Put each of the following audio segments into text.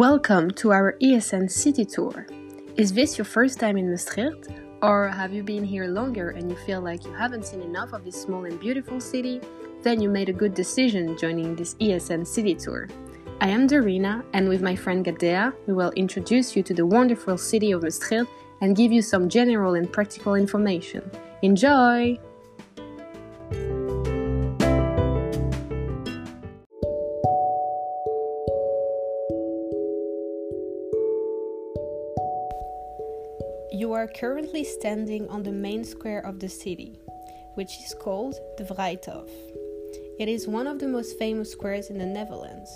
Welcome to our ESN City Tour. Is this your first time in Maastricht? Or have you been here longer and you feel like you haven't seen enough of this small and beautiful city? Then you made a good decision joining this ESN City Tour. I am Dorina, and with my friend Gadea, we will introduce you to the wonderful city of Maastricht and give you some general and practical information. Enjoy! Currently standing on the main square of the city, which is called the Vrijthof. It is one of the most famous squares in the Netherlands.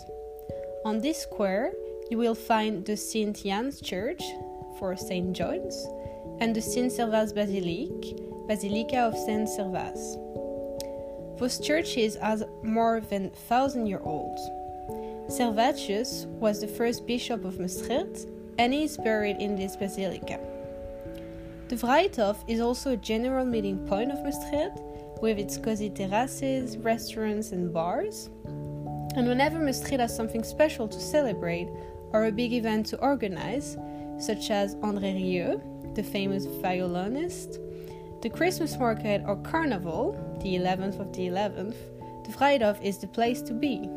On this square, you will find the Sint Jan's Church for St. John's and the Sint Servaas Basiliek, Basilica of Saint Servaas. Those churches are more than 1000 years old. Servatius was the first bishop of Maastricht and he is buried in this basilica. The Vrijthof is also a general meeting point of Maastricht with its cozy terraces, restaurants, and bars. And whenever Maastricht has something special to celebrate or a big event to organize, such as André Rieu, the famous violinist, the Christmas market or carnival, the 11th of the 11th, the Vrijthof is the place to be.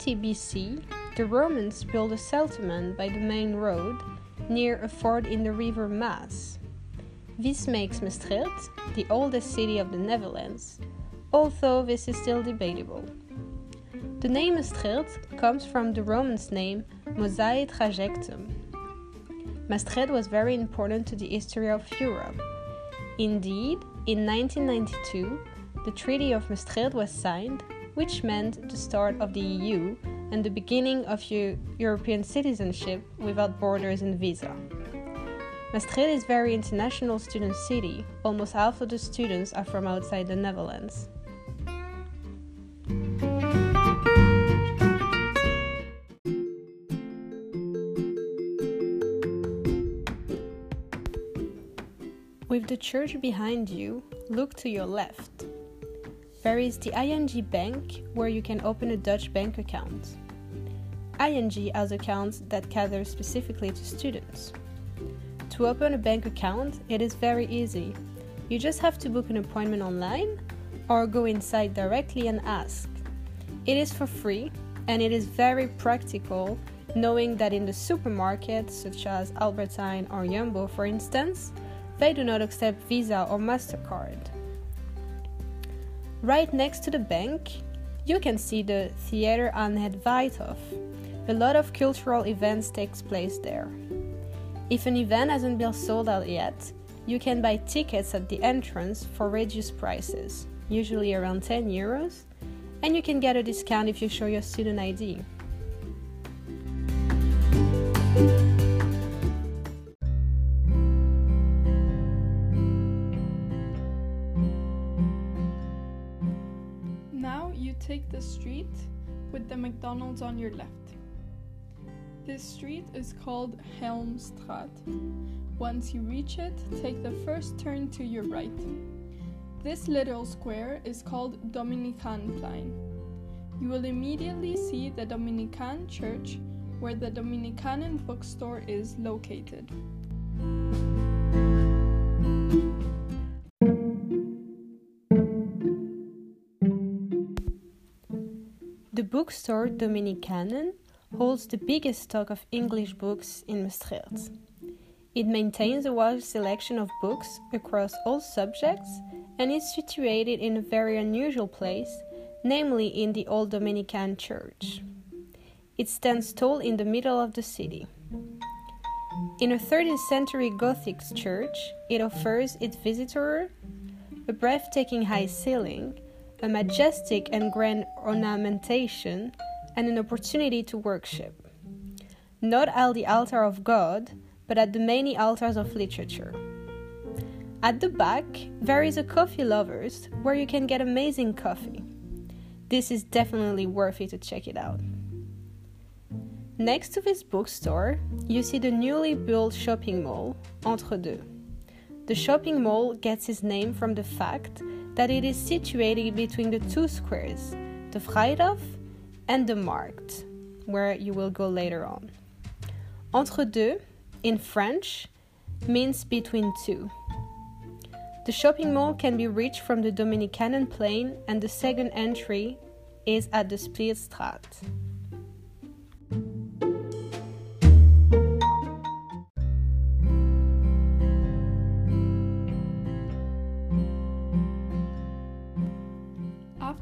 50 BC, the Romans built a settlement by the main road near a ford in the river Maas. This makes Maastricht the oldest city of the Netherlands, although this is still debatable. The name Maastricht comes from the Romans' name Mosae Trajectum. Maastricht was very important to the history of Europe. Indeed, in 1992, the Treaty of Maastricht was signed which meant the start of the EU and the beginning of European citizenship without borders and visa. Maastricht is a very international student city. Almost half of the students are from outside the Netherlands. With the church behind you, look to your left. There is the ING Bank, where you can open a Dutch bank account. ING has accounts that cater specifically to students. To open a bank account, it is very easy. You just have to book an appointment online or go inside directly and ask. It is for free and it is very practical, knowing that in the supermarkets such as Albert Heijn or Jumbo, for instance, they do not accept Visa or MasterCard. Right next to the bank, you can see the Theater aan het. A lot of cultural events takes place there. If an event hasn't been sold out yet, you can buy tickets at the entrance for reduced prices, usually around 10 euros, and you can get a discount if you show your student ID. The street with the McDonald's on your left. This street is called Helmstraat. Once you reach it, take the first turn to your right. This little square is called Dominicaanplein. You will immediately see the Dominican church where the Dominicanen bookstore is located. The bookstore Dominicanen holds the biggest stock of English books in Maastricht. It maintains a wide selection of books across all subjects and is situated in a very unusual place, namely in the Old Dominican Church. It stands tall in the middle of the city. In a 13th century Gothic church, it offers its visitor a breathtaking high ceiling a majestic and grand ornamentation, and an opportunity to worship. Not at the altar of God, but at the many altars of literature. At the back, there is a coffee lovers where you can get amazing coffee. This is definitely worth it to check it out. Next to this bookstore, you see the newly built shopping mall, Entre Deux. The shopping mall gets its name from the fact that it is situated between the two squares, the Vrijthof and the Markt, where you will go later on. Entre deux, in French, means between two. The shopping mall can be reached from the Dominicanenplein, and the second entry is at the Splierstraat.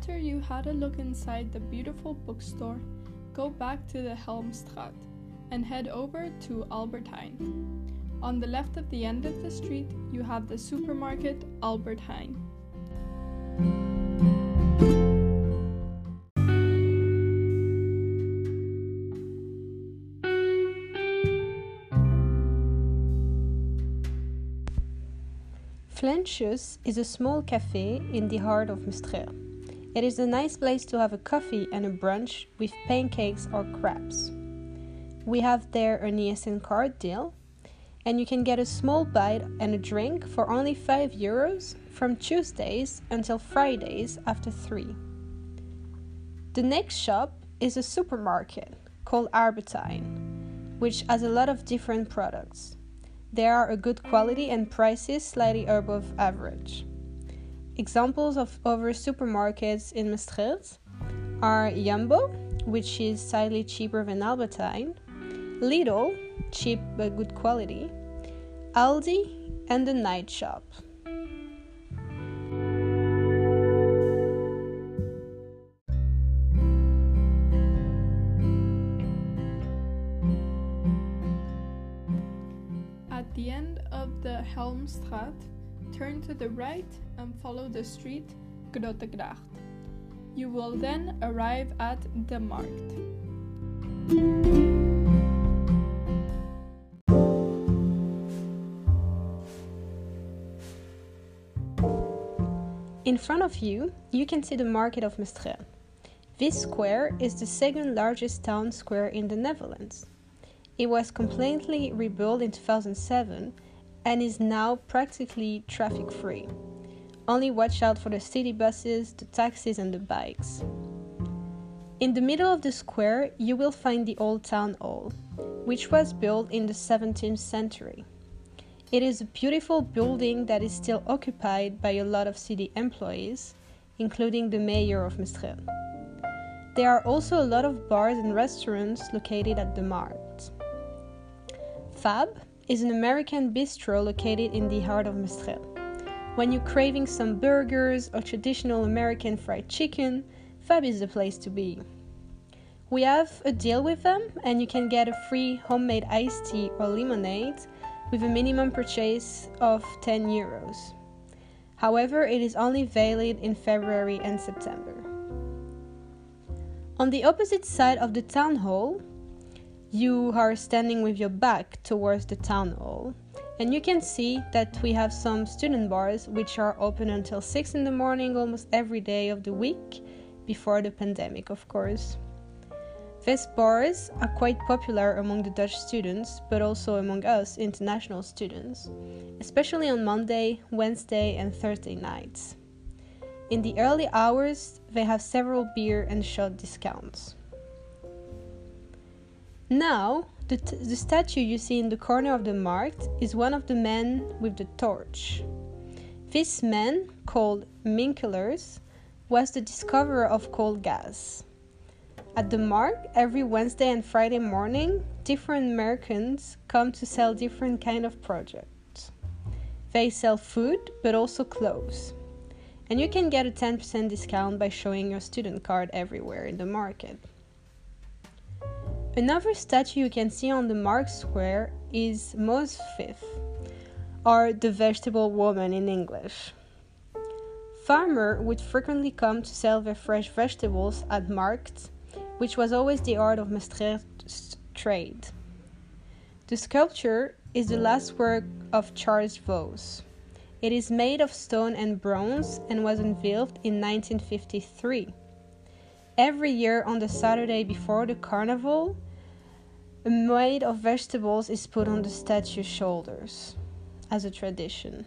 After you had a look inside the beautiful bookstore, go back to the Helmstraat and head over to Albert Heijn. On the left of the end of the street, you have the supermarket Albert Heijn. Is a small cafe in the heart of Maastricht. It is a nice place to have a coffee and a brunch with pancakes or crepes. We have there a ESN card deal, and you can get a small bite and a drink for only 5 euros from Tuesdays until Fridays after 3. The next shop is a supermarket called Albert Heijn, which has a lot of different products. They are a good quality and prices slightly above average. Examples of other supermarkets in Maastricht are Jumbo, which is slightly cheaper than Albert Heijn, Lidl, cheap but good quality, Aldi, and the Night Shop. At the end of the Helmstraat, turn to the right and follow the street Grootegracht. You will then arrive at the Markt. In front of you, you can see the market of Maastricht. This square is the second largest town square in the Netherlands. It was completely rebuilt in 2007 and is now practically traffic free. Only watch out for the city buses, the taxis, and the bikes. In the middle of the square, you will find the Old Town Hall, which was built in the 17th century. It is a beautiful building that is still occupied by a lot of city employees, including the mayor of Maastricht. There are also a lot of bars and restaurants located at the Markt. Fab is an American bistro located in the heart of Maastricht. When you're craving some burgers or traditional American fried chicken, Fab is the place to be. We have a deal with them, and you can get a free homemade iced tea or lemonade with a minimum purchase of 10 euros. However, it is only valid in February and September. On the opposite side of the town hall, you are standing with your back towards the town hall, and you can see that we have some student bars which are open until 6 in the morning almost every day of the week, before the pandemic, of course. These bars are quite popular among the Dutch students, but also among us international students, especially on Monday, Wednesday, and Thursday nights. In the early hours, they have several beer and shot discounts. Now, the, the statue you see in the corner of the markt is one of the men with the torch. This man, called Minckelers, was the discoverer of coal gas. At the Markt, every Wednesday and Friday morning, different Americans come to sell different kind of projects. They sell food, but also clothes. And you can get a 10% discount by showing your student card everywhere in the market. Another statue you can see on the Markt Square is Mose Fifth, or the vegetable woman in English. Farmer would frequently come to sell their fresh vegetables at markets, which was always the art of Maastricht's trade. The sculpture is the last work of Charles Vos. It is made of stone and bronze and was unveiled in 1953. Every year on the Saturday before the carnival, a maid of vegetables is put on the statue's shoulders as a tradition.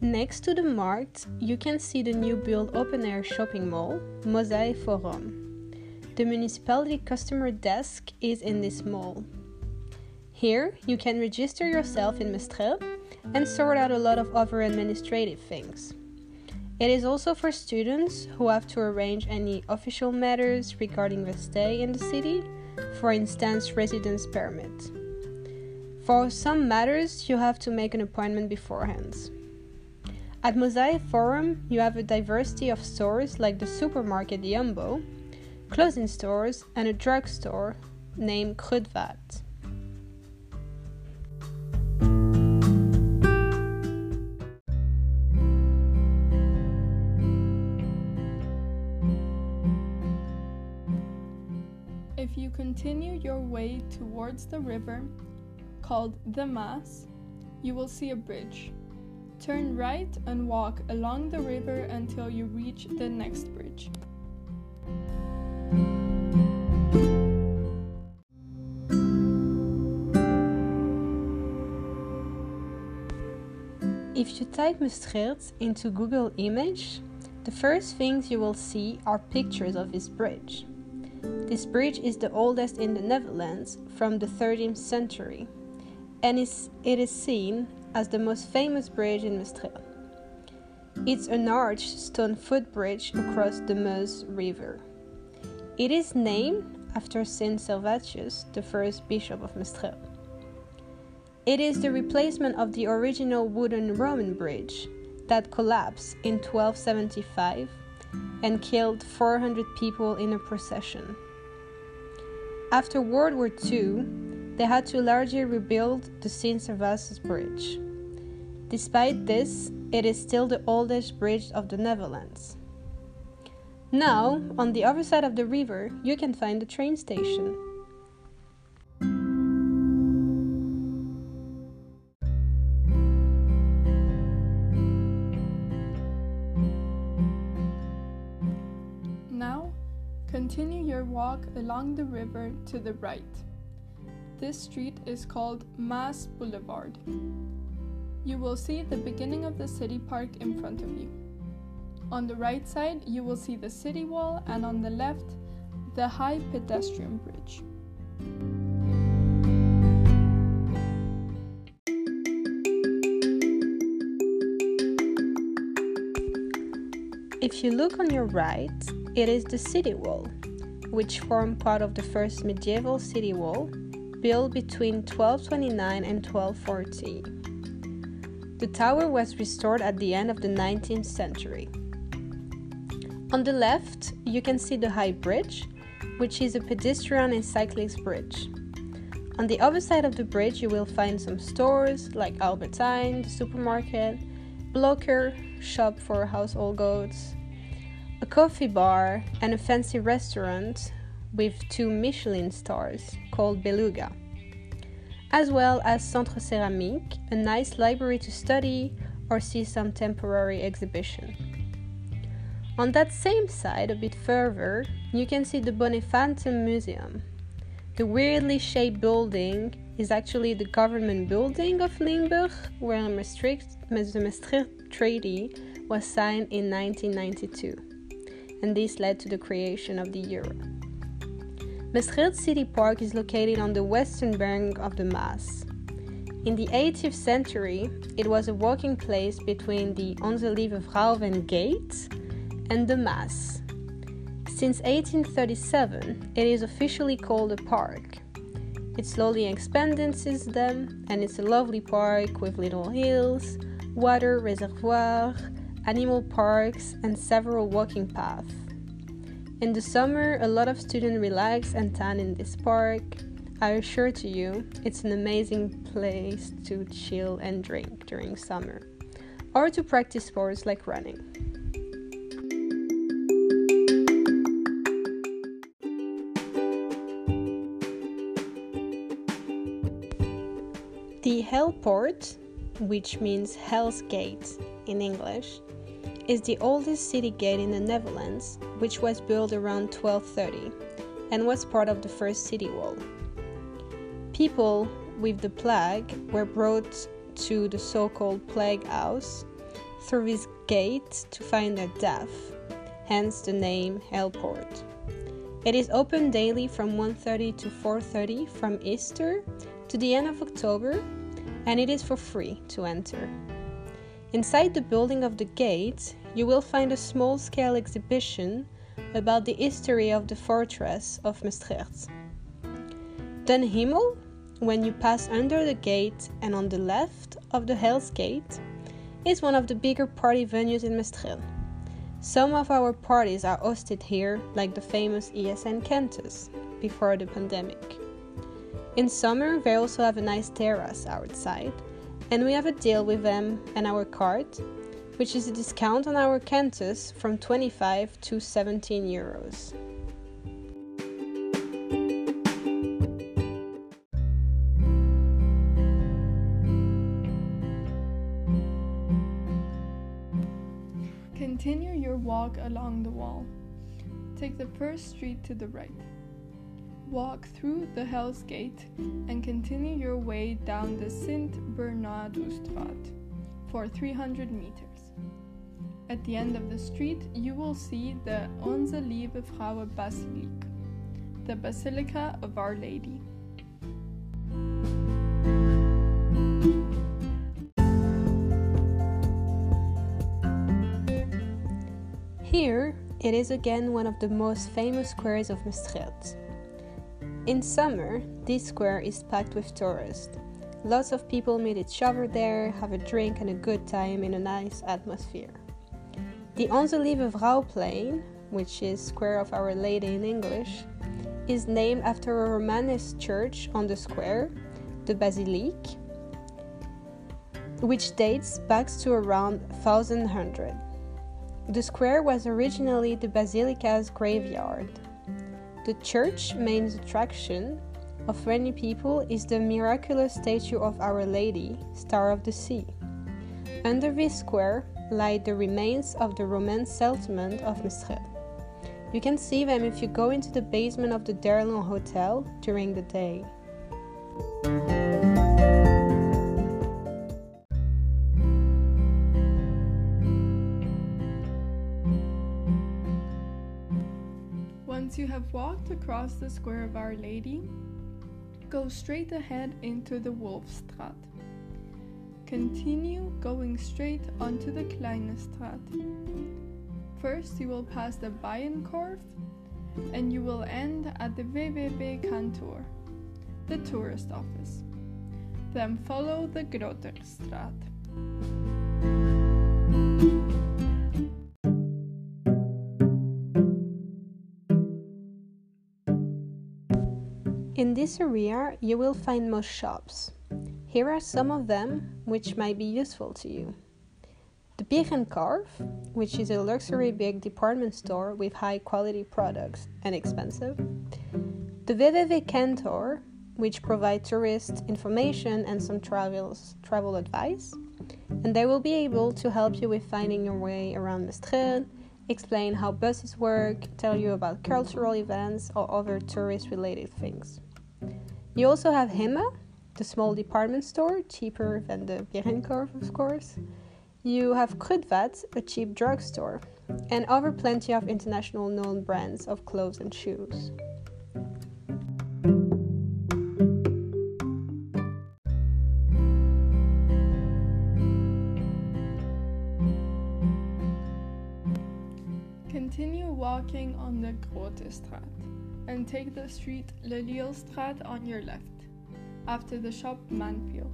Next to the markt, you can see the new built open air shopping mall, Mosae Forum. The municipality customer desk is in this mall. Here, you can register yourself in Mestrel and sort out a lot of other administrative things. It is also for students who have to arrange any official matters regarding their stay in the city, for instance, residence permit. For some matters, you have to make an appointment beforehand. At Mosae Forum, you have a diversity of stores like the supermarket Jumbo, clothing stores, and a drugstore named Kruidvat. Continue your way towards the river, called the Maas, you will see a bridge. Turn right and walk along the river until you reach the next bridge. If you type Maastricht into Google Image, the first things you will see are pictures of this bridge. This bridge is the oldest in the Netherlands from the 13th century and is, it is seen as the most famous bridge in Maastricht. It's an arched stone footbridge across the Meuse River. It is named after Saint Servatius, the first bishop of Maastricht. It is the replacement of the original wooden Roman bridge that collapsed in 1275 and killed 400 people in a procession. After World War II, they had to largely rebuild the Saint Servatius Bridge. Despite this, it is still the oldest bridge of the Netherlands. Now, on the other side of the river, you can find the train station. Along the river to the right. This street is called Maas Boulevard. You will see the beginning of the city park in front of you. On the right side, you will see the city wall, and on the left, the high pedestrian bridge. If you look on your right, it is the city wall, which formed part of the first medieval city wall built between 1229 and 1240. The tower was restored at the end of the 19th century. On the left, you can see the High Bridge, which is a pedestrian and cyclist bridge. On the other side of the bridge, you will find some stores like Albert Heijn, the supermarket, Blokker, shop for household goods, a coffee bar, and a fancy restaurant with two Michelin stars called Beluga, as well as Centre Céramique, a nice library to study or see some temporary exhibition. On that same side, a bit further, you can see the Bonnefanten Museum. The weirdly shaped building is actually the government building of Limburg, where the Maastricht, Maastricht Treaty was signed in 1992, and this led to the creation of the euro. Maastricht City Park is located on the western bank of the Maas. In the 18th century, it was a walking place between the Onze Lieve Vrouwen Gate and the Maas. Since 1837, it is officially called a park. It slowly expanded since then, and it's a lovely park with little hills, water reservoir, animal parks, and several walking paths. In the summer, a lot of students relax and tan in this park. I assure to you, it's an amazing place to chill and drink during summer, or to practice sports like running. The Helpoort, which means Hell's Gate in English, is the oldest city gate in the Netherlands, which was built around 1230 and was part of the first city wall. People with the plague were brought to the so called plague house through this gate to find their death, hence the name Helpoort. It is open daily from 1:30 to 4:30 from Easter to the end of October and it is for free to enter. Inside the building of the gate, you will find a small scale exhibition about the history of the fortress of Maastricht. Den Himmel, when you pass under the gate and on the left of the Hell's Gate, is one of the bigger party venues in Maastricht. Some of our parties are hosted here, like the famous ESN Kentus, before the pandemic. In summer, they also have a nice terrace outside, and we have a deal with them and our card, which is a discount on our Kentus from 25 to 17 euros. Continue your walk along the wall. Take the first street to the right. Walk through the Hell's Gate and continue your way down the Sint Bernardusstraat for 300 meters. At the end of the street, you will see the Onze Lieve Vrouwen Basiliek, the Basilica of Our Lady. Here, it is again one of the most famous squares of Maastricht. In summer, this square is packed with tourists. Lots of people meet each other there, have a drink and a good time in a nice atmosphere. The Onze Lieve Vrouwplein, which is Square of Our Lady in English, is named after a Romanesque church on the square, the Basilique, which dates back to around 1100. The square was originally the basilica's graveyard. The church's main attraction of many people is the miraculous statue of Our Lady, Star of the Sea. Under this square lie the remains of the Roman settlement of Maastricht. You can see them if you go into the basement of the Derlon Hotel during the day. Across the square of Our Lady, go straight ahead into the Wolfstraat. Continue going straight onto the Kleine Straat. First, you will pass the Bijenkorf and you will end at the VVV Kantoor, the tourist office. Then follow the Grotterstraat. In this area, you will find most shops. Here are some of them which might be useful to you. The Bijenkorf, which is a luxury big department store with high quality products and expensive. The VVV Kantoor, which provide tourists information and some travels, travel advice. And they will be able to help you with finding your way around Maastricht, explain how buses work, tell you about cultural events or other tourist related things. You also have Hema, the small department store, cheaper than the Bijenkorf, of course. You have Kruidvat, a cheap drugstore, and other plenty of international known brands of clothes and shoes. Grote Straat and take the street Lelielstraat on your left, after the shop Manfield.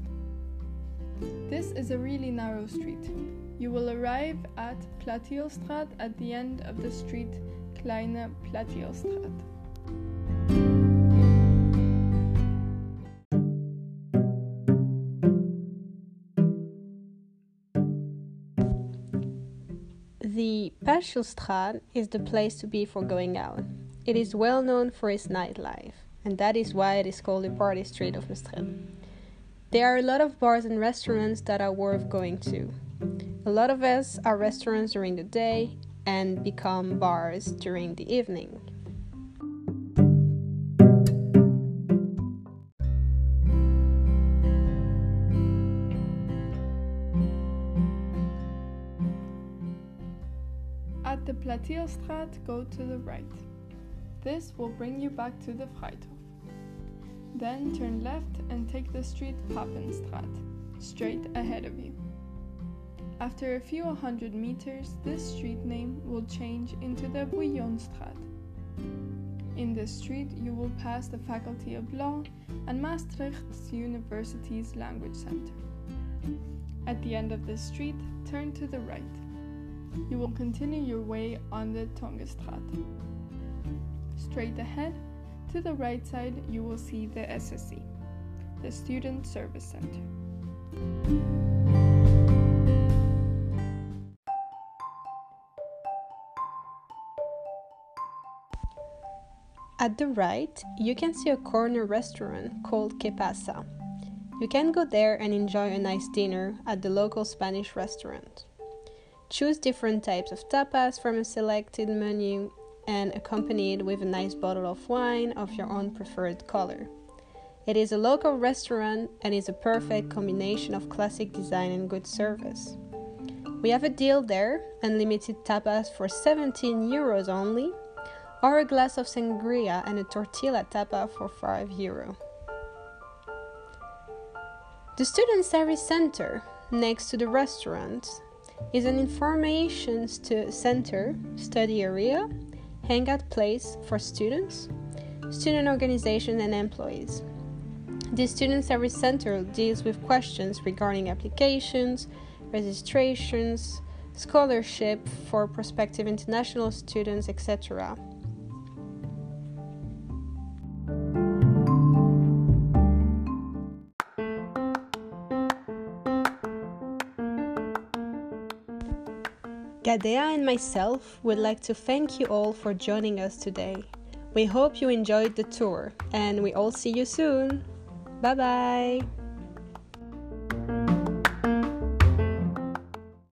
This is a really narrow street. You will arrive at Platielstraat at the end of the street Kleine Platielstraat. The Platielstraat is the place to be for going out. It is well known for its nightlife, and that is why it is called the party street of Maastricht. There are a lot of bars and restaurants that are worth going to. A lot of us are restaurants during the day and become bars during the evening. At the Platielstraat, go to the right. This will bring you back to the Vrijthof. Then turn left and take the street Papenstraat, straight ahead of you. After a few hundred meters, this street name will change into the Bouillonstraat. In this street, you will pass the Faculty of Law and Maastricht University's Language Center. At the end of this street, turn to the right. You will continue your way on the Tongestraat. Straight ahead, to the right side, you will see the SSC, the Student Service Center. At the right, you can see a corner restaurant called Que Pasa. You can go there and enjoy a nice dinner at the local Spanish restaurant. Choose different types of tapas from a selected menu and accompany it with a nice bottle of wine of your own preferred color. It is a local restaurant and is a perfect combination of classic design and good service. We have a deal there unlimited tapas for 17 euros only or a glass of sangria and a tortilla tapa for 5 euro. The Student Service Center, next to the restaurant, is an information stu- center, study area, hangout place for students, student organizations, and employees. The Student Service Center deals with questions regarding applications, registrations, scholarship for prospective international students, etc. Gadea and myself would like to thank you all for joining us today. We hope you enjoyed the tour and we all see you soon. Bye bye.